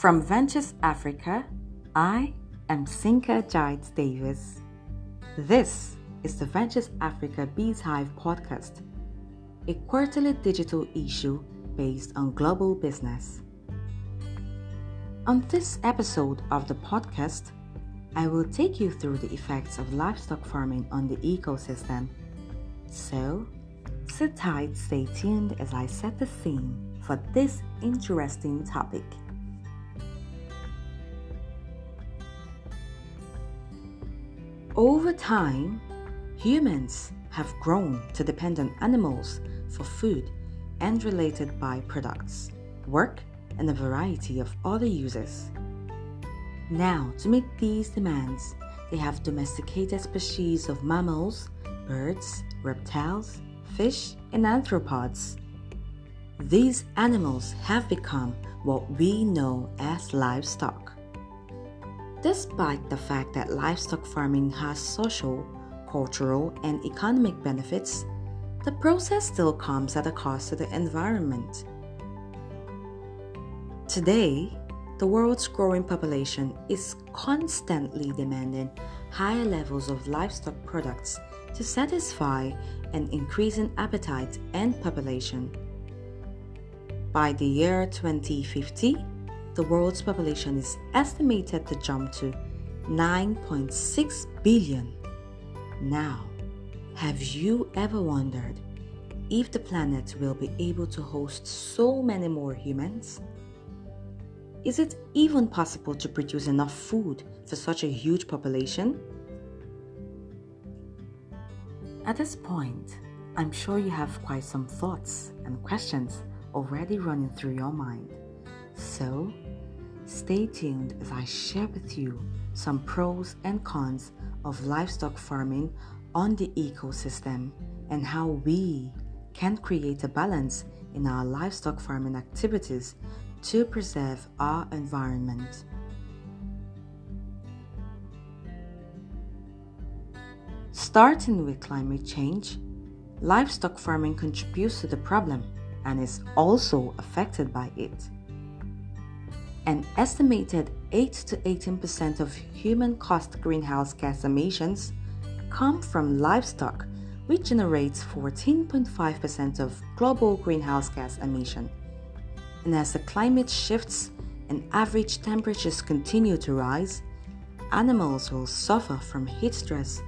From Ventures Africa, I am Sinka Giles Davis. This is the Ventures Africa Bees Hive podcast, a quarterly digital issue based on global business. On this episode of the podcast, I will take you through the effects of livestock farming on the ecosystem. So, sit tight, stay tuned as I set the scene for this interesting topic. Over time, humans have grown to depend on animals for food and related byproducts, work, and a variety of other uses. Now, to meet these demands, they have domesticated species of mammals, birds, reptiles, fish, and arthropods. These animals have become what we know as livestock. Despite the fact that livestock farming has social, cultural, and economic benefits, the process still comes at a cost to the environment. Today, the world's growing population is constantly demanding higher levels of livestock products to satisfy an increasing appetite and population. By the year 2050, the world's population is estimated to jump to 9.6 billion. Now, have you ever wondered if the planet will be able to host so many more humans? Is it even possible to produce enough food for such a huge population? At this point, I'm sure you have quite some thoughts and questions already running through your mind. So, stay tuned as I share with you some pros and cons of livestock farming on the ecosystem and how we can create a balance in our livestock farming activities to preserve our environment. Starting with climate change, livestock farming contributes to the problem and is also affected by it. An estimated 8 to 18% of human caused greenhouse gas emissions come from livestock, which generates 14.5% of global greenhouse gas emission and as the climate shifts and average temperatures continue to rise, animals will suffer from heat stress,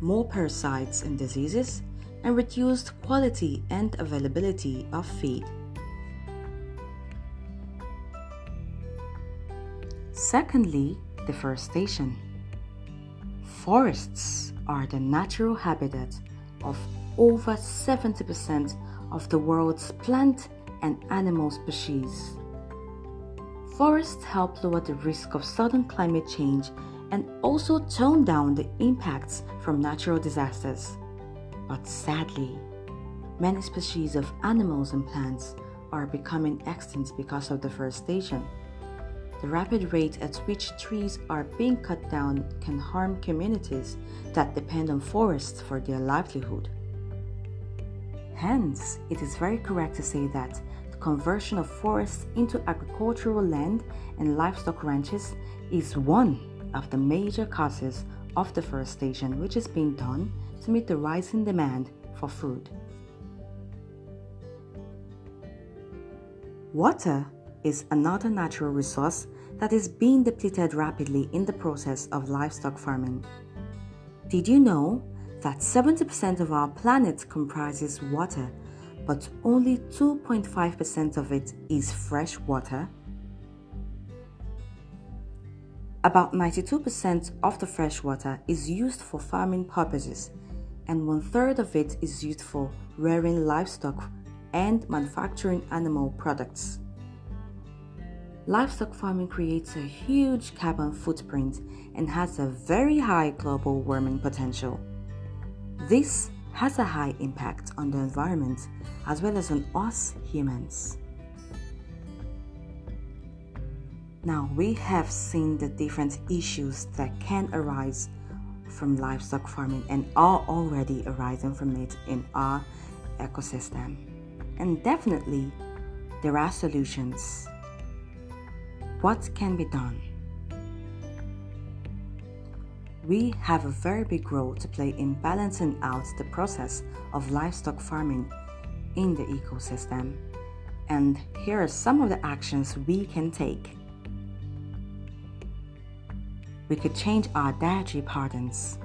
more parasites and diseases, and reduced quality and availability of feed. Secondly, deforestation. Forests are the natural habitat of over 70% of the world's plant and animal species. Forests help lower the risk of sudden climate change and also tone down the impacts from natural disasters. But sadly, many species of animals and plants are becoming extinct because of deforestation. The rapid rate at which trees are being cut down can harm communities that depend on forests for their livelihood. Hence, it is very correct to say that the conversion of forests into agricultural land and livestock ranches is one of the major causes of deforestation, which is being done to meet the rising demand for food. Water is another natural resource that is being depleted rapidly in the process of livestock farming. Did you know that 70% of our planet comprises water, but only 2.5% of it is fresh water. About 92% of the fresh water is used for farming purposes, and one third of it is used for rearing livestock and manufacturing animal products. Livestock farming creates a huge carbon footprint and has a very high global warming potential. This has a high impact on the environment as well as on us humans. Now, we have seen the different issues that can arise from livestock farming and are already arising from it in our ecosystem. And definitely, there are solutions. What can be done? We have a very big role to play in balancing out the process of livestock farming in the ecosystem. And here are some of the actions we can take. We could change our dietary patterns.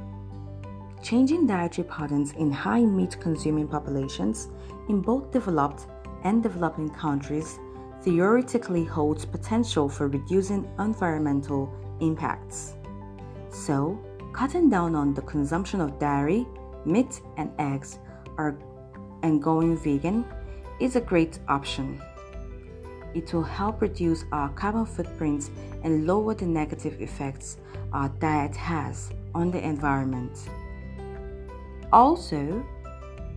Changing dietary patterns in high meat consuming populations in both developed and developing countries theoretically holds potential for reducing environmental impacts. So, cutting down on the consumption of dairy, meat, and eggs are, and going vegan is a great option. It will help reduce our carbon footprint and lower the negative effects our diet has on the environment. Also,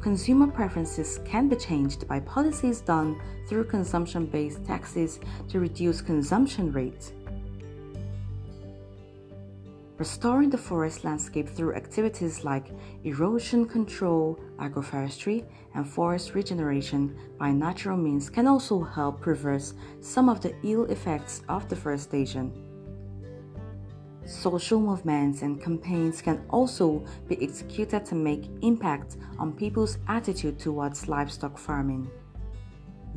consumer preferences can be changed by policies done through consumption based taxes to reduce consumption rates. Restoring the forest landscape through activities like erosion control, agroforestry, and forest regeneration by natural means can also help reverse some of the ill effects of deforestation. Social movements and campaigns can also be executed to make impact on people's attitude towards livestock farming.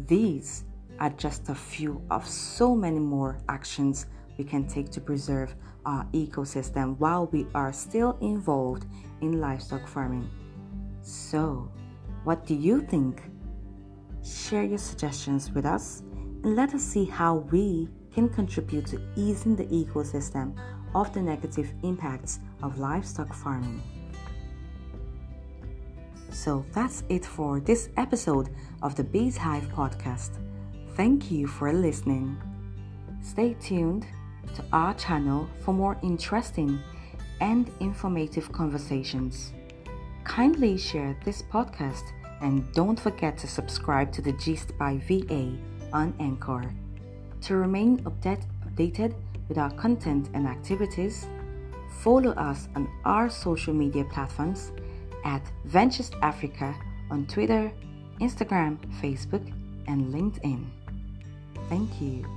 These are just a few of so many more actions we can take to preserve our ecosystem while we are still involved in livestock farming. So, what do you think? Share your suggestions with us and let us see how we can contribute to easing the ecosystem of the negative impacts of livestock farming. So that's it for this episode of the Bees Hive podcast. Thank you for listening. Stay tuned to our channel for more interesting and informative conversations. Kindly share this podcast and don't forget to subscribe to the Gist by VA on Anchor. To remain update, updated with our content and activities, follow us on our social media platforms at Ventures Africa on Twitter, Instagram, Facebook, and LinkedIn. Thank you.